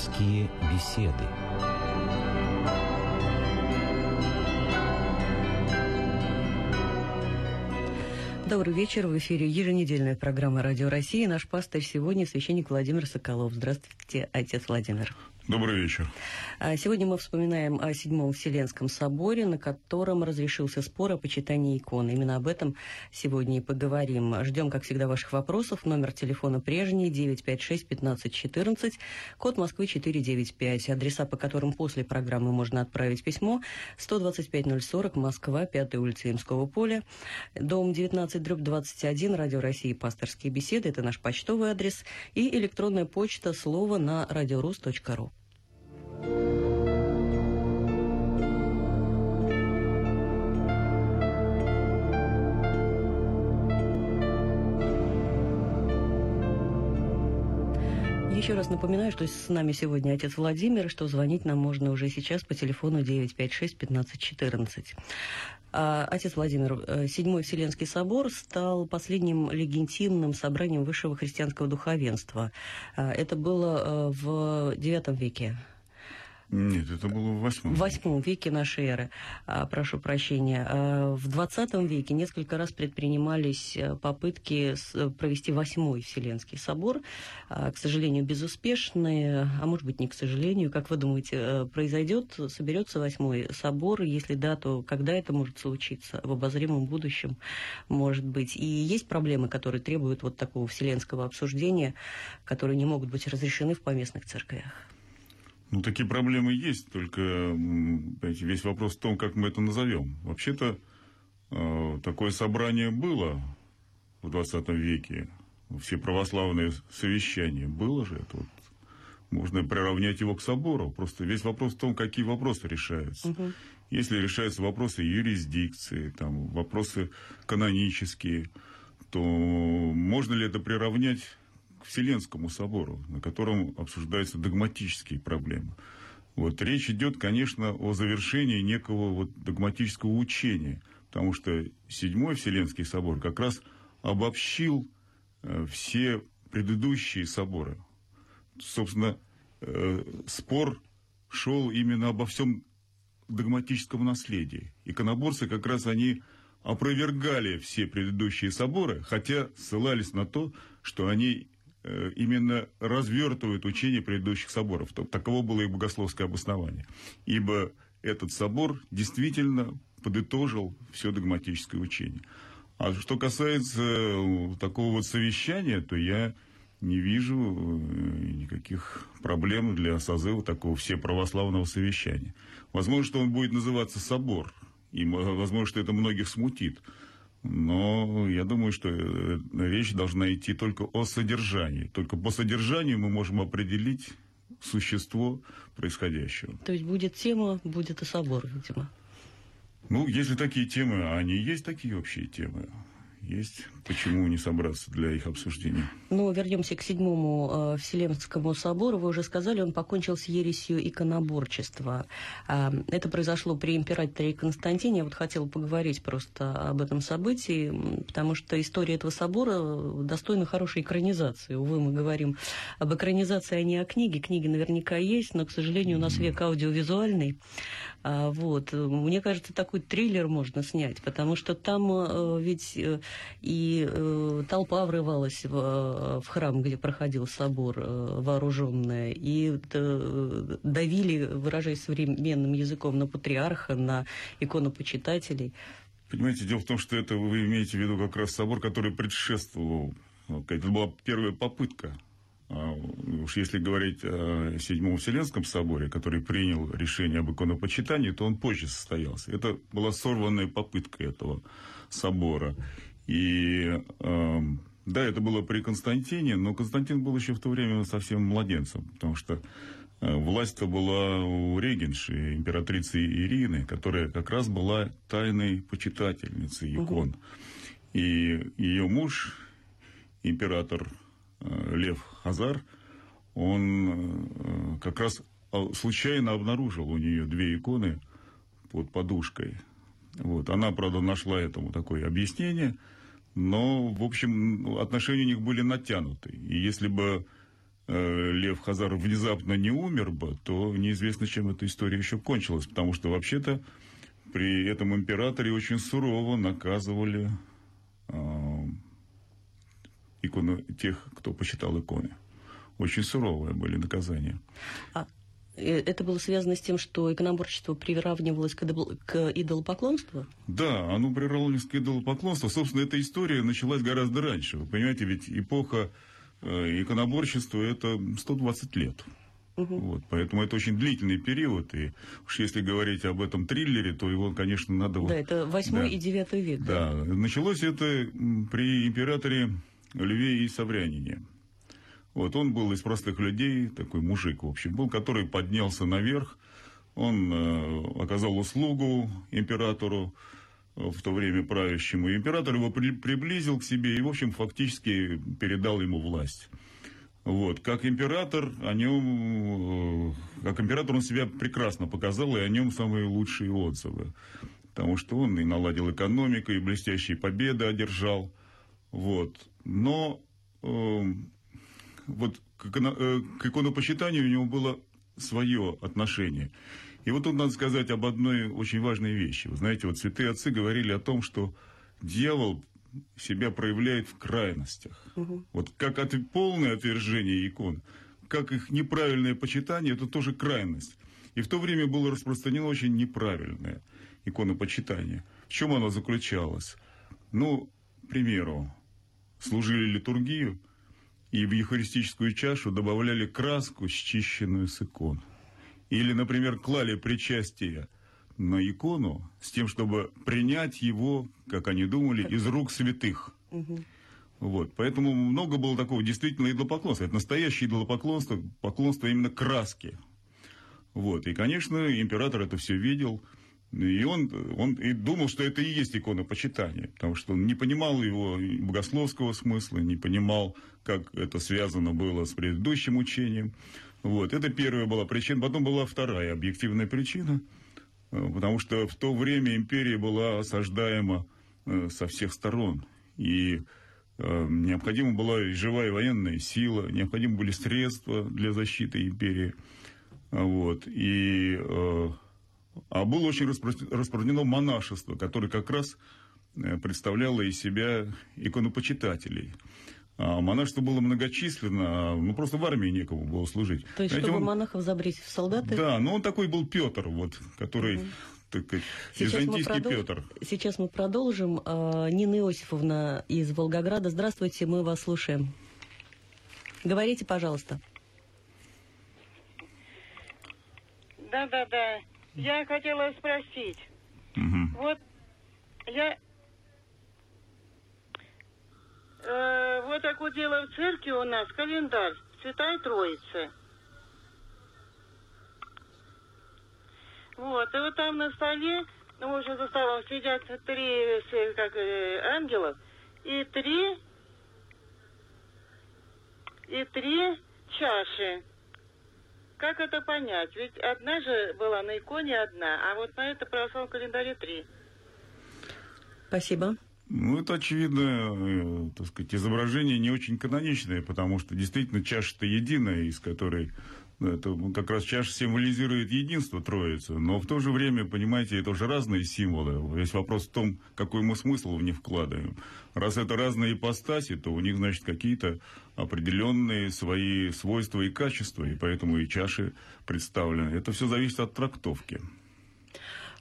Пасторские беседы. Добрый вечер. В эфире еженедельная программа «Радио России». Наш пастор сегодня священник Владимир Соколов. Здравствуйте, отец Владимир. Добрый вечер. А, сегодня мы вспоминаем о Седьмом Вселенском соборе, на котором разрешился спор о почитании иконы. Именно об этом сегодня и поговорим. Ждем, как всегда, ваших вопросов. Номер телефона прежний 956-1514, код Москвы 495. Адреса, по которым после программы можно отправить письмо 125-040, Москва, 5 улица Имского поля, дом 19, дробь 21, Радио России, пасторские беседы. Это наш почтовый адрес. И электронная почта слово на радиорус.ру. Еще раз напоминаю, что с нами сегодня отец Владимир, что звонить нам можно уже сейчас по телефону 956-1514. А, отец Владимир, э, Седьмой Вселенский собор стал последним легитимным собранием высшего христианского духовенства. А, это было э, в IX веке. Нет, это было в восьмом. В восьмом веке нашей эры, а, прошу прощения. А, в двадцатом веке несколько раз предпринимались э, попытки провести восьмой Вселенский собор. К сожалению, безуспешные, а может быть не к сожалению. Как вы думаете, э, произойдет, соберется восьмой собор? Если да, то когда это может случиться? В обозримом будущем, может быть. И есть проблемы, которые требуют вот такого вселенского обсуждения, которые не могут быть разрешены в поместных церквях? Ну, такие проблемы есть, только понимаете, весь вопрос в том, как мы это назовем. Вообще-то э, такое собрание было в 20 веке, все православные совещания. Было же это вот. Можно приравнять его к собору. Просто весь вопрос в том, какие вопросы решаются. Угу. Если решаются вопросы юрисдикции, там, вопросы канонические, то можно ли это приравнять к Вселенскому собору, на котором обсуждаются догматические проблемы. Вот речь идет, конечно, о завершении некого вот догматического учения, потому что Седьмой Вселенский собор как раз обобщил э, все предыдущие соборы. Собственно, э, спор шел именно обо всем догматическом наследии. Иконоборцы как раз они опровергали все предыдущие соборы, хотя ссылались на то, что они именно развертывают учение предыдущих соборов. Таково было их богословское обоснование. Ибо этот собор действительно подытожил все догматическое учение. А что касается э, такого вот совещания, то я не вижу э, никаких проблем для созыва такого всеправославного совещания. Возможно, что он будет называться собор, и возможно, что это многих смутит. Но я думаю, что э, речь должна идти только о содержании. Только по содержанию мы можем определить существо происходящего. То есть будет тема, будет и собор, видимо. Ну, если такие темы, а они есть такие общие темы, есть. Почему не собраться для их обсуждения? Ну, вернемся к седьмому э, Вселенскому собору. Вы уже сказали, он покончил с ересью иконоборчества. Э, это произошло при императоре Константине. Я вот хотела поговорить просто об этом событии, потому что история этого собора достойна хорошей экранизации. Увы, мы говорим об экранизации, а не о книге. Книги наверняка есть, но, к сожалению, у нас век аудиовизуальный. А, вот. Мне кажется, такой триллер можно снять, потому что там э, ведь э, и э, толпа врывалась в, в храм, где проходил собор вооруженная, и давили, выражаясь современным языком, на патриарха, на иконопочитателей. Понимаете, дело в том, что это вы имеете в виду как раз собор, который предшествовал. Это была первая попытка а, уж если говорить о Седьмом Вселенском соборе, который принял решение об иконопочитании, то он позже состоялся. Это была сорванная попытка этого собора. И да, это было при Константине, но Константин был еще в то время совсем младенцем, потому что э, власть-то была у регенши, императрицы Ирины, которая как раз была тайной почитательницей икон. Угу. И ее муж, император Э, Лев Хазар, он э, как раз случайно обнаружил у нее две иконы под подушкой. Вот. Она, правда, нашла этому такое объяснение, но, в общем, отношения у них были натянуты. И если бы э, Лев Хазаров внезапно не умер бы, то неизвестно, чем эта история еще кончилась. Потому что вообще-то при этом императоре очень сурово наказывали э, иконы, тех, кто почитал иконы. Очень суровые были наказания. А это было связано с тем, что иконоборчество приравнивалось к, идол, к идолопоклонству? Да, оно приравнивалось к идолопоклонству. Собственно, эта история началась гораздо раньше. Вы понимаете, ведь эпоха э, иконоборчества – это 120 лет. Угу. Вот, поэтому это очень длительный период, и уж если говорить об этом триллере, то его, конечно, надо... Да, это 8 да, и 9 век. Да. да, началось это при императоре Льве и Саврянине. Вот он был из простых людей, такой мужик, в общем, был, который поднялся наверх, он э, оказал услугу императору, э, в то время правящему. Император его при, приблизил к себе и, в общем, фактически передал ему власть. Вот. Как император, о нем, э, как император он себя прекрасно показал, и о нем самые лучшие отзывы. Потому что он и наладил экономику, и блестящие победы одержал. Вот. Но э, вот к, э, к иконопочитанию у него было свое отношение. И вот тут надо сказать об одной очень важной вещи. Вы знаете, вот святые отцы говорили о том, что дьявол себя проявляет в крайностях. Угу. Вот как от, полное отвержение икон, как их неправильное почитание, это тоже крайность. И в то время было распространено очень неправильное иконопочитание. В чем оно заключалось? Ну, к примеру, служили литургию, и в евхаристическую чашу добавляли краску, счищенную с икон. Или, например, клали причастие на икону с тем, чтобы принять его, как они думали, из рук святых. Вот, поэтому много было такого действительно идолопоклонства. Это настоящее идолопоклонство, поклонство именно краски. Вот, и, конечно, император это все видел – и он, он и думал, что это и есть икона почитания, потому что он не понимал его богословского смысла, не понимал, как это связано было с предыдущим учением. Вот. Это первая была причина. Потом была вторая объективная причина, э, потому что в то время империя была осаждаема э, со всех сторон. И э, необходима была живая военная сила, необходимы были средства для защиты империи. Вот. И а было очень распространено монашество, которое как раз э, представляло из себя иконопочитателей. А монашество было многочисленно, ну просто в армии некому было служить. То есть, Знаете, чтобы он... монахов забрить в солдаты? Да, но он такой был Петр, вот, который угу. так сказать, византийский продол... Петр. Сейчас мы продолжим. А, Нина Иосифовна из Волгограда. Здравствуйте, мы вас слушаем. Говорите, пожалуйста. Да, да, да. Я хотела спросить. Угу. Вот я э, вот такое дело в церкви у нас календарь Святой Троицы. Вот, и вот там на столе, ну, в общем, за столом сидят три как, э, ангелов, и три, и три чаши. Как это понять? Ведь одна же была на иконе одна, а вот на это православном календаре три. Спасибо. Ну, это, очевидно, э, так сказать, изображение не очень каноничное, потому что действительно чаша-то единая, из которой это как раз чаша символизирует единство Троицы, но в то же время, понимаете, это уже разные символы. Весь вопрос в том, какой мы смысл в них вкладываем. Раз это разные ипостаси, то у них, значит, какие-то определенные свои свойства и качества, и поэтому и чаши представлены. Это все зависит от трактовки.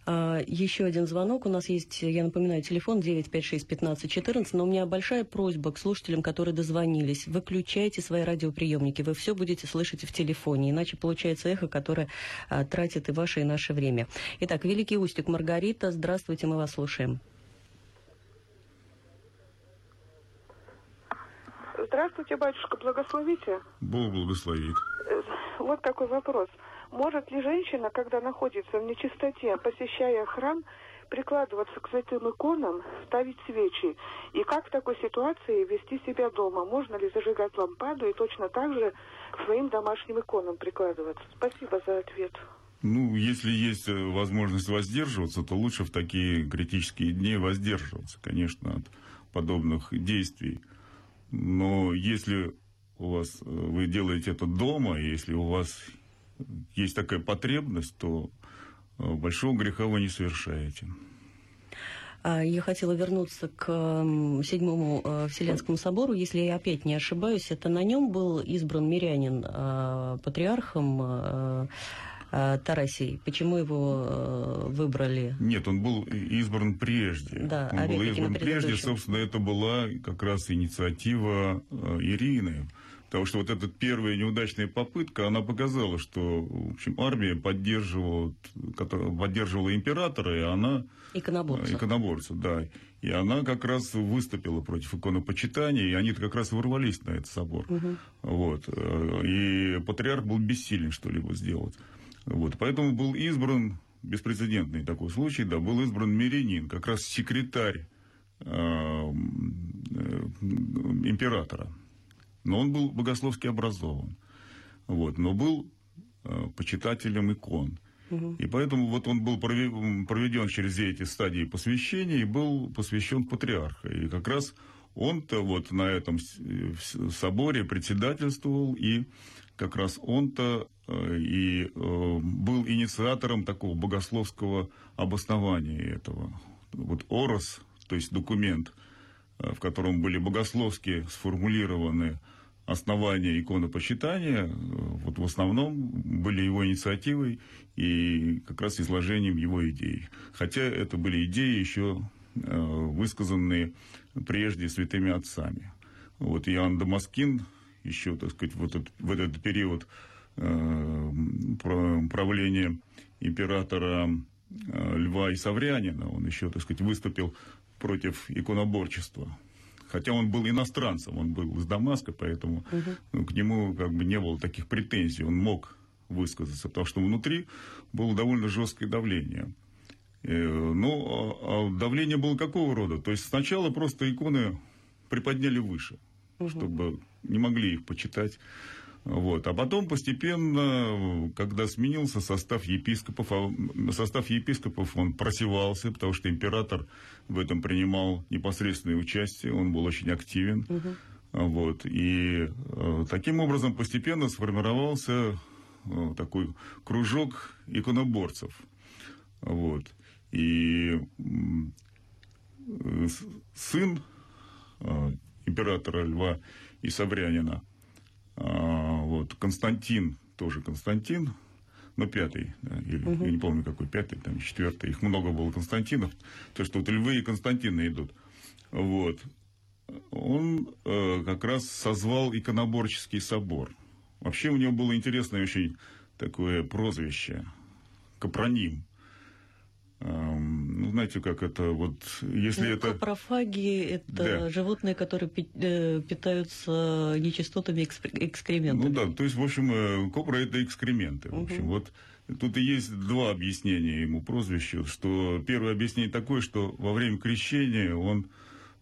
А, еще один звонок. У нас есть, я напоминаю, телефон 956-1514, но у меня большая просьба к слушателям, которые дозвонились. Выключайте свои радиоприемники, вы все будете слышать в телефоне, иначе получается эхо, которое а, тратит и ваше, и наше время. Итак, Великий Устюг Маргарита, здравствуйте, мы вас слушаем. Здравствуйте, батюшка, благословите. Бог благословит. Э, вот такой вопрос. Может ли женщина, когда находится в нечистоте, посещая храм, прикладываться к святым иконам, ставить свечи? И как в такой ситуации вести себя дома? Можно ли зажигать лампаду и точно так же к своим домашним иконам прикладываться? Спасибо за ответ. Ну, если есть э, возможность воздерживаться, то лучше в такие критические дни воздерживаться, конечно, от подобных действий. Но если у вас, вы делаете это дома, если у вас есть такая потребность, то большого греха вы не совершаете. А, я хотела вернуться к седьмому э, Вселенскому собору. Если я опять не ошибаюсь, это на нем был избран мирянин э, патриархом э, Тарасий. Почему его выбрали? Нет, он был избран прежде. Да, он был избран прежде. Собственно, это была как раз инициатива Ирины. Потому что вот эта первая неудачная попытка, она показала, что в общем, армия поддерживала, поддерживала императора, и она... Иконоборцев. Иконоборцев, да. И она как раз выступила против иконопочитания, и они как раз ворвались на этот собор. Угу. Вот. И патриарх был бессилен что-либо сделать. Вот. Поэтому был избран, беспрецедентный такой случай, да, был избран Мирянин, как раз секретарь э, э, императора но он был богословски образован. Вот, но был э, почитателем икон. И поэтому вот он был проведен через все эти стадии посвящения и был посвящен патриарха. И как раз он-то вот на этом соборе председательствовал, и как раз он-то э, и э, был инициатором такого богословского обоснования этого. Вот Орос, то есть документ, в котором были богословски сформулированы основания иконопочитания, вот в основном были его инициативой и как раз изложением его идей. Хотя это были идеи еще э, высказанные прежде святыми отцами. Вот Иоанн Дамаскин еще, так сказать, в этот, в этот период э, правления императора э, Льва и Саврянина, он еще, так сказать, выступил против иконоборчества хотя он был иностранцем, он был из Дамаска, поэтому угу. ну, к нему как бы не было таких претензий, он мог высказаться, потому что внутри было довольно жесткое давление. Э, ну, а, а давление было какого рода? То есть сначала просто иконы приподняли выше, угу. чтобы не могли их почитать вот. А потом постепенно, когда сменился состав епископов, а состав епископов он просевался, потому что император в этом принимал непосредственное участие, он был очень активен. Угу. Вот. И э, таким образом постепенно сформировался э, такой кружок иконоборцев. Вот. И э, сын императора Льва и Собрянина а, вот, Константин, тоже Константин, но пятый, да, или, угу. я не помню какой, пятый, там, четвертый, их много было Константинов, то, что вот львы и Константины идут. Вот. Он э, как раз созвал иконоборческий собор. Вообще у него было интересное очень такое прозвище, Капроним. Ну, знаете, как это, вот, если ну, это... Капрофаги – это да. животные, которые э, питаются нечистотами экскрементами. Ну да, то есть, в общем, э, копра – это экскременты. В общем, угу. вот тут и есть два объяснения ему прозвищу, что первое объяснение такое, что во время крещения он,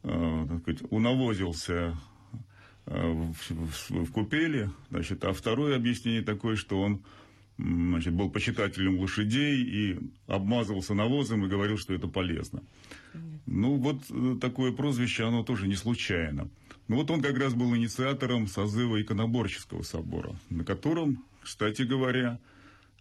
э, так сказать, унавозился в, в, в купели, значит, а второе объяснение такое, что он значит, был почитателем лошадей и обмазывался навозом и говорил, что это полезно. Ну, вот э, такое прозвище, оно тоже не случайно. Ну, вот он как раз был инициатором созыва иконоборческого собора, на котором, кстати говоря,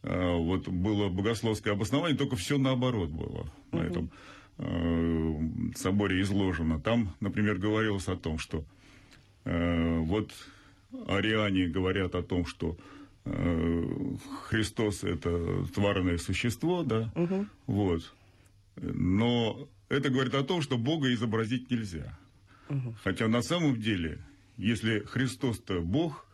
э, вот было богословское обоснование, только все наоборот было на этом э, соборе изложено. Там, например, говорилось о том, что вот ариане говорят о том, что Христос это тварное существо, да, угу. вот. Но это говорит о том, что Бога изобразить нельзя. Угу. Хотя на самом деле, если Христос-то Бог,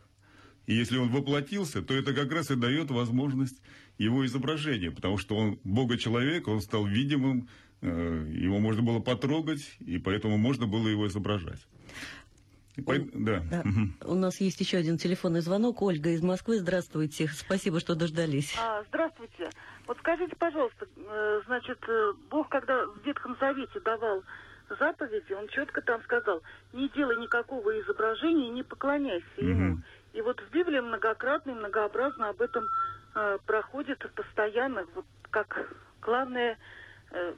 и если он воплотился, то это как раз и дает возможность его изображения, потому что он Бога-человек, он стал видимым, э, его можно было потрогать, и поэтому можно было его изображать. По... Да. да. Угу. У нас есть еще один телефонный звонок. Ольга из Москвы. Здравствуйте. Спасибо, что дождались. А, здравствуйте. Вот скажите, пожалуйста, э, значит, э, Бог, когда в Ветхом Завете давал заповеди, он четко там сказал, не делай никакого изображения, не поклоняйся угу. ему. И вот в Библии многократно и многообразно об этом э, проходит постоянно, вот как главное э,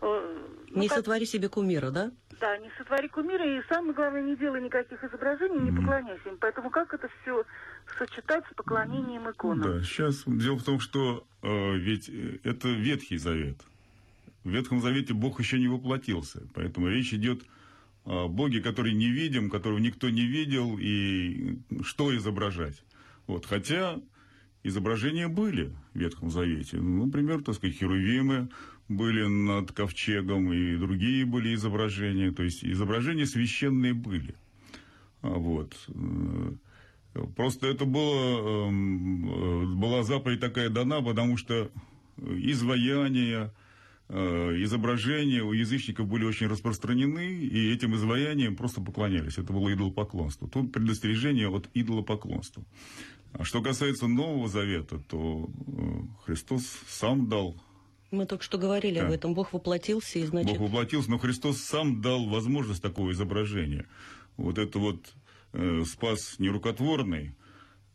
ну, не как- сотвори себе кумира, да? Да, не сотвори кумира, и самое главное, не делай никаких изображений, не поклоняйся им. Поэтому как это все сочетать с поклонением иконам? Да, сейчас дело в том, что э, ведь э, это Ветхий Завет. В Ветхом Завете Бог еще не воплотился, поэтому речь идет о Боге, который не видим, которого никто не видел, и что изображать. Вот, хотя изображения были в Ветхом Завете. Ну, например, так сказать, херувимы были над ковчегом, и другие были изображения. То есть изображения священные были. А Вот. Э, Просто это было, эм, э, была заповедь такая дана, потому что изваяния, э, изображения у язычников были очень распространены, и этим изваяниям просто поклонялись. Это было идолопоклонство. Тут предостережение от идолопоклонства. А что касается Нового Завета, то Христос сам дал Мы только что говорили Да. об этом. Бог воплотился, и значит... Бог воплотился, но Христос сам дал возможность такого изображения. Вот это вот э, спас нерукотворный,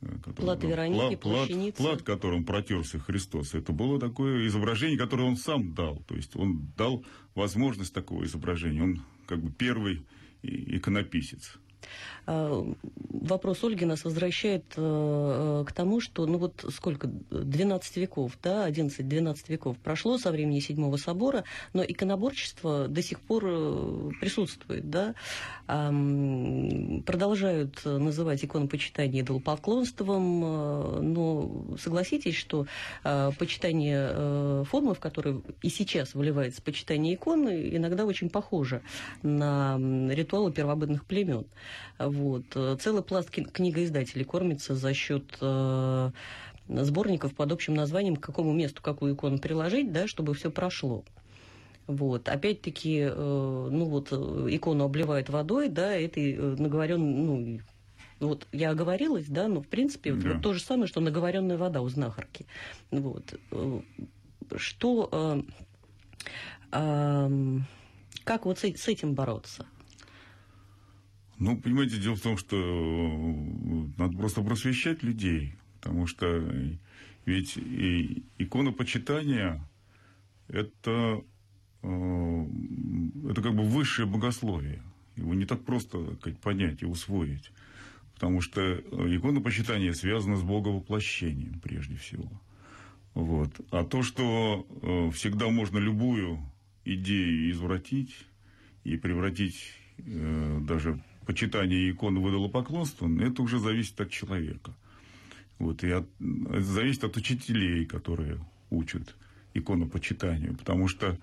э, который- Плат Вероники, пла- плат, плащаница. плат, которым протерся Христос, это было такое изображение, которое он сам дал. То есть он дал возможность такого изображения. Он как бы первый иконописец. А, Вопрос Ольги нас возвращает э, э, к тому, что, ну вот сколько, 12 веков, да, 11-12 веков прошло со времени Седьмого собора, но иконоборчество до сих пор э, присутствует, да. Продолжают э, называть иконопочитание идолопоклонством, э, но согласитесь, что э, почитание э, формы, в которой и сейчас выливается почитание иконы, иногда очень похоже на ритуалы первобытных племен. Вот. Э, Целый пласт книгоиздателей кормится за счет э, сборников под общим названием, к какому месту какую икону приложить, да, чтобы все прошло. Вот. Опять-таки, э, ну вот, э, икону обливают водой, да, это наговорен, ну, вот я оговорилась, да, но в принципе Да. вот то же самое, что наговоренная вода у знахарки. Вот. Э, Что, э, ам, как вот с э- с этим бороться? Ну, понимаете, дело в том, что э, надо просто просвещать людей, потому что ведь и иконопочитание это, э, это как бы высшее богословие. Его не так просто сказать, понять и усвоить. Потому что э, иконопочитание связано с боговоплощением прежде всего. Вот. А то, что всегда можно любую идею извратить и превратить даже почитание иконы в идолопоклонство, это уже зависит от человека. Вот, и от, зависит от учителей, которые учат иконопочитанию. Потому что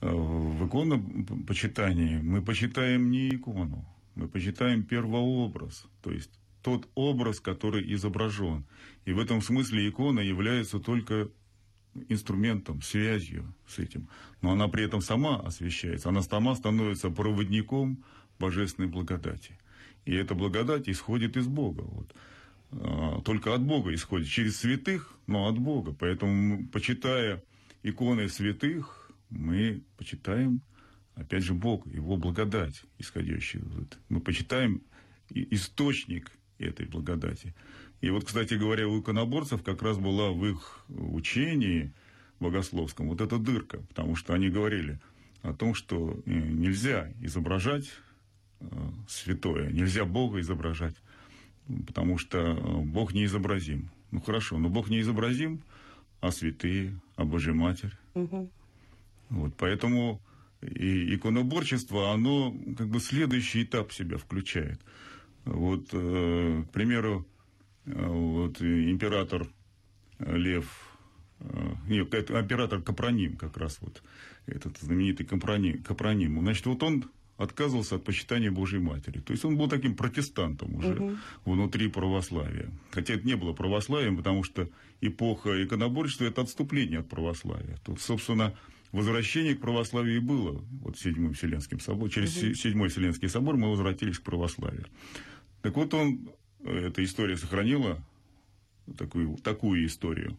э, в иконопочитании мы почитаем не икону, мы почитаем первообраз, то есть тот образ, который изображен. И в этом смысле икона является только инструментом, связью с этим. Но она при этом сама освещается, она сама становится проводником божественной благодати. И эта благодать исходит из Бога. Вот. А, Только от Бога исходит. Через святых, но от Бога. Поэтому, почитая иконы святых, мы почитаем, опять же, Бога, Его благодать исходящую. Мы почитаем источник этой благодати. И вот, кстати говоря, у иконоборцев как раз была в их учении богословском вот эта дырка, потому что они говорили о том, что э, нельзя изображать святое, нельзя Бога изображать, потому что э, Бог неизобразим. Ну хорошо, но Бог неизобразим, а святые, а Божья Матерь. Мгм. Вот, поэтому и иконоборчество, оно как бы следующий этап себя включает. Вот, э, к примеру, э, вот э, император э, Лев, э, нет, император Капроним как раз вот, этот знаменитый Капроним, Капроним. Значит, вот он отказывался от почитания Божьей Матери. То есть он был таким протестантом уже Мгм. внутри православия. Хотя это не было православием, потому что эпоха иконоборчества – это отступление от православия. Тут, собственно, возвращение к православию и было вот Седьмым Вселенским собором. Через се- Седьмой Вселенский собор мы возвратились к православию. Так вот он, э, эта история сохранила такую, такую историю.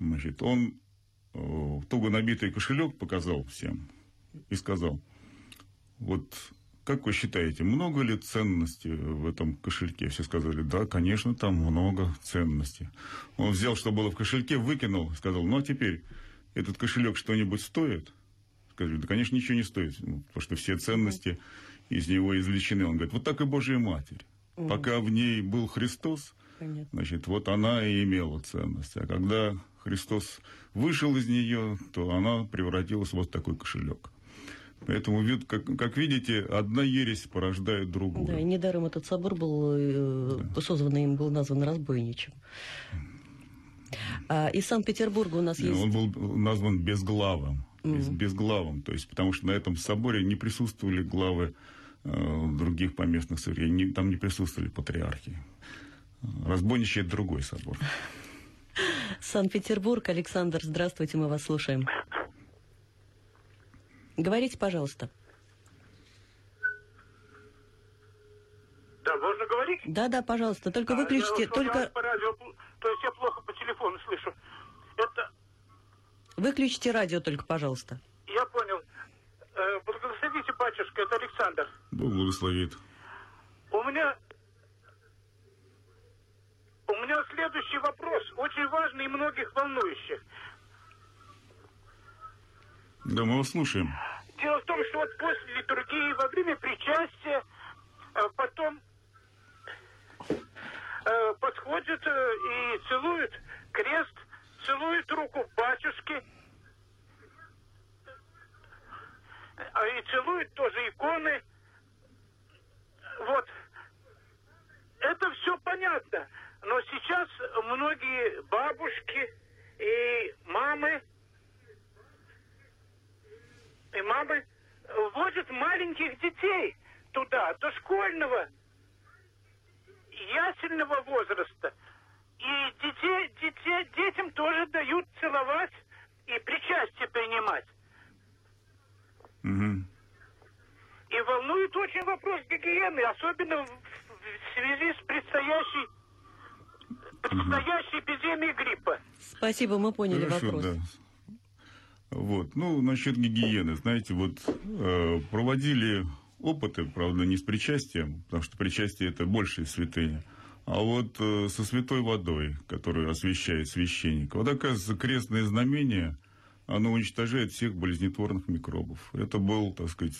Значит, он э, туго набитый кошелек показал всем и сказал, вот как вы считаете, много ли ценностей в этом кошельке? Все сказали, да, конечно, там много ценностей. Он взял, что было в кошельке, выкинул, сказал, ну а теперь этот кошелек что-нибудь стоит? сказали, да, конечно, ничего не стоит, ну, потому что все ценности из него извлечены. Он говорит, вот так и Божья Матерь. Пока в ней был Христос, значит, вот она и имела ценность. А когда Христос вышел из нее, то она превратилась в вот такой кошелек. Поэтому, вид- как, как видите, одна ересь порождает другую. Да, и недаром этот собор был, э, созданный им был назван разбойничем. А, из Санкт-Петербурга у нас И есть... Он был назван безглавым. без- Безглавым. То есть, потому что на этом соборе не присутствовали главы э, других поместных соборов. Не- Там не присутствовали патриархи. Разбойничий – это другой собор. Санкт-Петербург. Александр, здравствуйте, мы вас слушаем. Говорите, пожалуйста. Да, можно говорить? Да, да, пожалуйста. Только А, выключите, я только по радио, то есть я плохо по телефону слышу. Это, выключите радио, только, пожалуйста. я понял. Э, Благословите, батюшка, это Александр. Бог благословит. У меня... У меня следующий вопрос, очень важный и многих волнующих. Да, мы вас слушаем. Дело в том, что вот после литургии, во время причастия, э, потом э, подходит э, и целует крест, целует руку батюшки, а и целует тоже иконы. Вот. Это все понятно. Но сейчас многие бабушки и мамы и мамы возят маленьких детей туда, до школьного, ясельного возраста. И детей, детей, детям тоже дают целовать и причастие принимать. Мгм. И волнует очень вопрос гигиены, особенно в, в связи с предстоящей, предстоящей эпидемией гриппа. Спасибо, мы поняли Хорошо, вопрос. да. Вот. Ну, насчет гигиены. Знаете, вот э, проводили опыты, правда, не с причастием, потому что причастие это большая святыня, а вот э, со святой водой, которую освещает священник. Вот, оказывается, крестное знамение, оно уничтожает всех болезнетворных микробов. Это был, так сказать,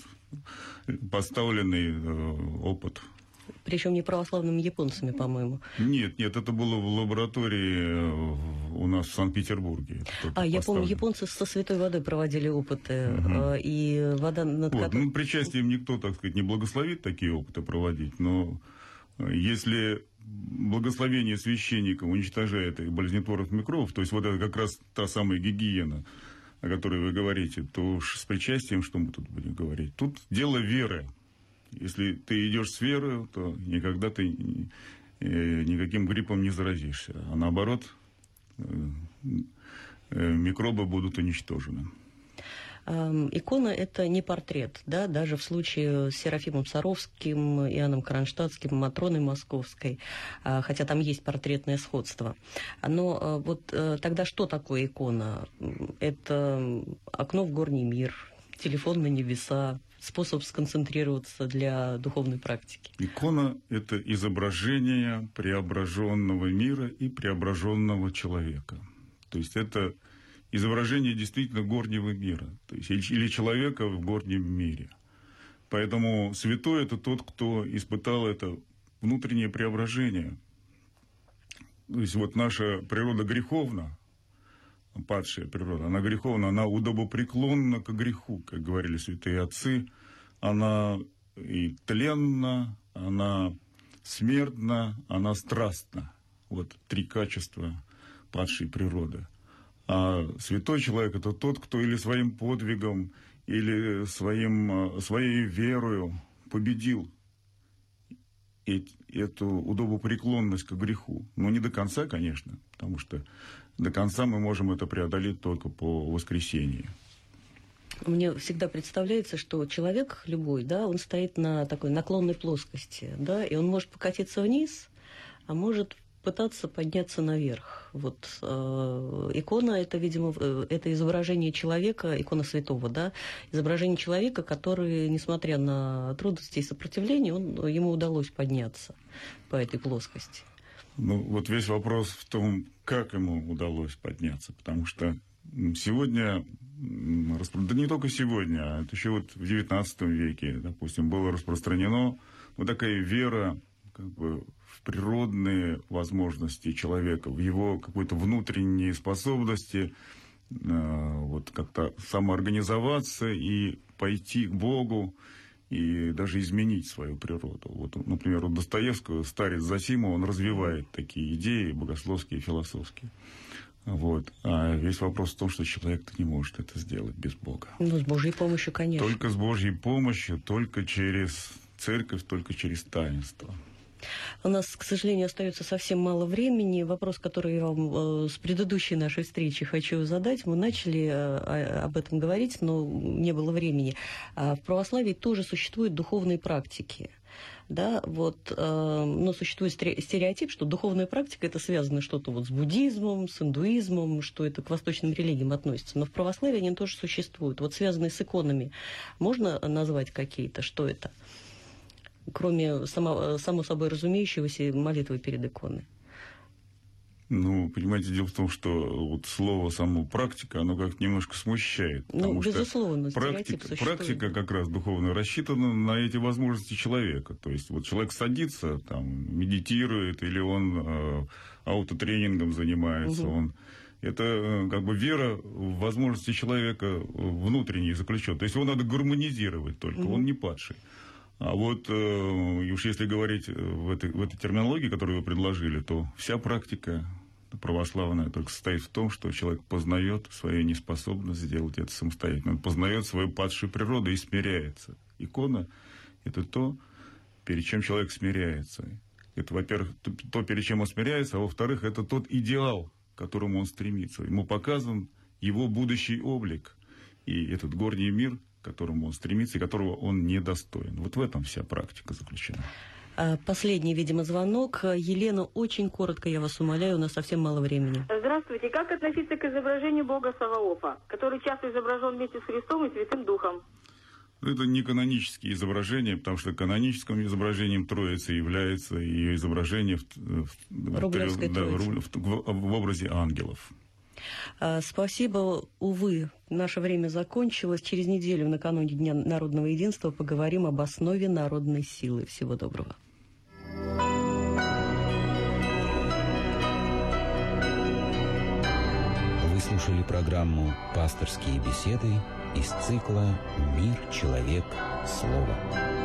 поставленный э, опыт. Причем не православными японцами, по-моему. Нет, нет, это было в лаборатории э, у нас в Санкт-Петербурге. А, я помню, японцы со святой водой проводили опыты, э, и вода над Вот, которой... ну, причастием никто, так сказать, не благословит такие опыты проводить, но э, если благословение священника уничтожает их болезнетворных микробов, то есть вот это как раз та самая гигиена, о которой вы говорите, то уж с причастием что мы тут будем говорить? Тут дело веры. Если ты идешь с верой, то никогда ты э, никаким гриппом не заразишься. А наоборот, э, э, микробы будут уничтожены. Эм, Икона – это не портрет, да, даже в случае с Серафимом Саровским, Иоанном Кронштадтским, Матроной Московской, хотя там есть портретное сходство. Но вот тогда что такое икона? Это окно в горний мир, телефон на небеса, способ сконцентрироваться для духовной практики. Икона – это изображение преображенного мира и преображенного человека. То есть это изображение действительно горнего мира, то есть или человека в горнем мире. Поэтому святой – это тот, кто испытал это внутреннее преображение. То есть вот наша природа греховна, падшая природа, она греховна, она удобопреклонна к греху, как говорили святые отцы. Она и тленна, она смертна, она страстна. Вот три качества падшей природы. А святой человек – это тот, кто или своим подвигом, или своим, э, своей верою победил эту удобопреклонность к греху. Но не до конца, конечно, потому что до конца мы можем это преодолеть только по воскресении. Мне всегда представляется, что человек любой, да, он стоит на такой наклонной плоскости, да, и он может покатиться вниз, а может пытаться подняться наверх. Вот э, икона это, видимо, э, это изображение человека, икона святого, да, изображение человека, который, несмотря на трудности и сопротивление, он, ему удалось подняться по этой плоскости. Ну, вот весь вопрос в том, как ему удалось подняться, потому что сегодня, да не только сегодня, а это еще вот в XIX веке, допустим, было распространено вот такая вера как бы в природные возможности человека, в его какой-то внутренние способности, э, вот как-то самоорганизоваться и пойти к Богу, и даже изменить свою природу. Вот, например, у Достоевского старец Засимов, он развивает такие идеи богословские и философские. Вот. А весь вопрос в том, что человек не может это сделать без Бога. Ну, с Божьей помощью, конечно. Только с Божьей помощью, только через церковь, только через таинство. У нас, к сожалению, остается совсем мало времени. Вопрос, который я вам э, с предыдущей нашей встречи хочу задать, мы начали э, об этом говорить, но не было времени. А в православии тоже существуют духовные практики да, вот, э, но существует стереотип, что духовная практика это связано что-то вот с буддизмом, с индуизмом, что это к восточным религиям относится, но в православии они тоже существуют, вот связанные с иконами. Можно назвать какие-то, что это? Кроме само, само собой разумеющегося молитвы перед иконой? Ну, понимаете, дело в том, что вот слово само практика, оно как-то немножко смущает. Ну, безусловно, практика, практика как раз духовно рассчитана на эти возможности человека. То есть вот человек садится, там, медитирует, или он э, аутотренингом занимается, угу. он это э, как бы вера в возможности человека внутренней заключен. То есть его надо гармонизировать только, угу. он не падший. А вот э, уж если говорить в этой, в этой терминологии, которую вы предложили, то вся практика православная только состоит в том, что человек познает свою неспособность сделать это самостоятельно. Он познает свою падшую природу и смиряется. Икона – это то, перед чем человек смиряется. Это, во-первых, то, перед чем он смиряется, а во-вторых, это тот идеал, к которому он стремится. Ему показан его будущий облик. И этот горний мир – к которому он стремится и которого он недостоин. Вот в этом вся практика заключена. А, последний, видимо, звонок. Елена, очень коротко, я вас умоляю, у нас совсем мало времени. Здравствуйте. Как относиться к изображению Бога Саваофа, который часто изображен вместе с Христом и Святым Духом? Это не канонические изображения, потому что каноническим изображением Троицы является ее изображение в, в, в, да, в, в, в образе ангелов. А, спасибо. Увы, наше время закончилось. Через неделю, накануне Дня народного единства, поговорим об основе народной силы. Всего доброго. Вы слушали программу «Пасторские беседы» из цикла «Мир, человек, слово».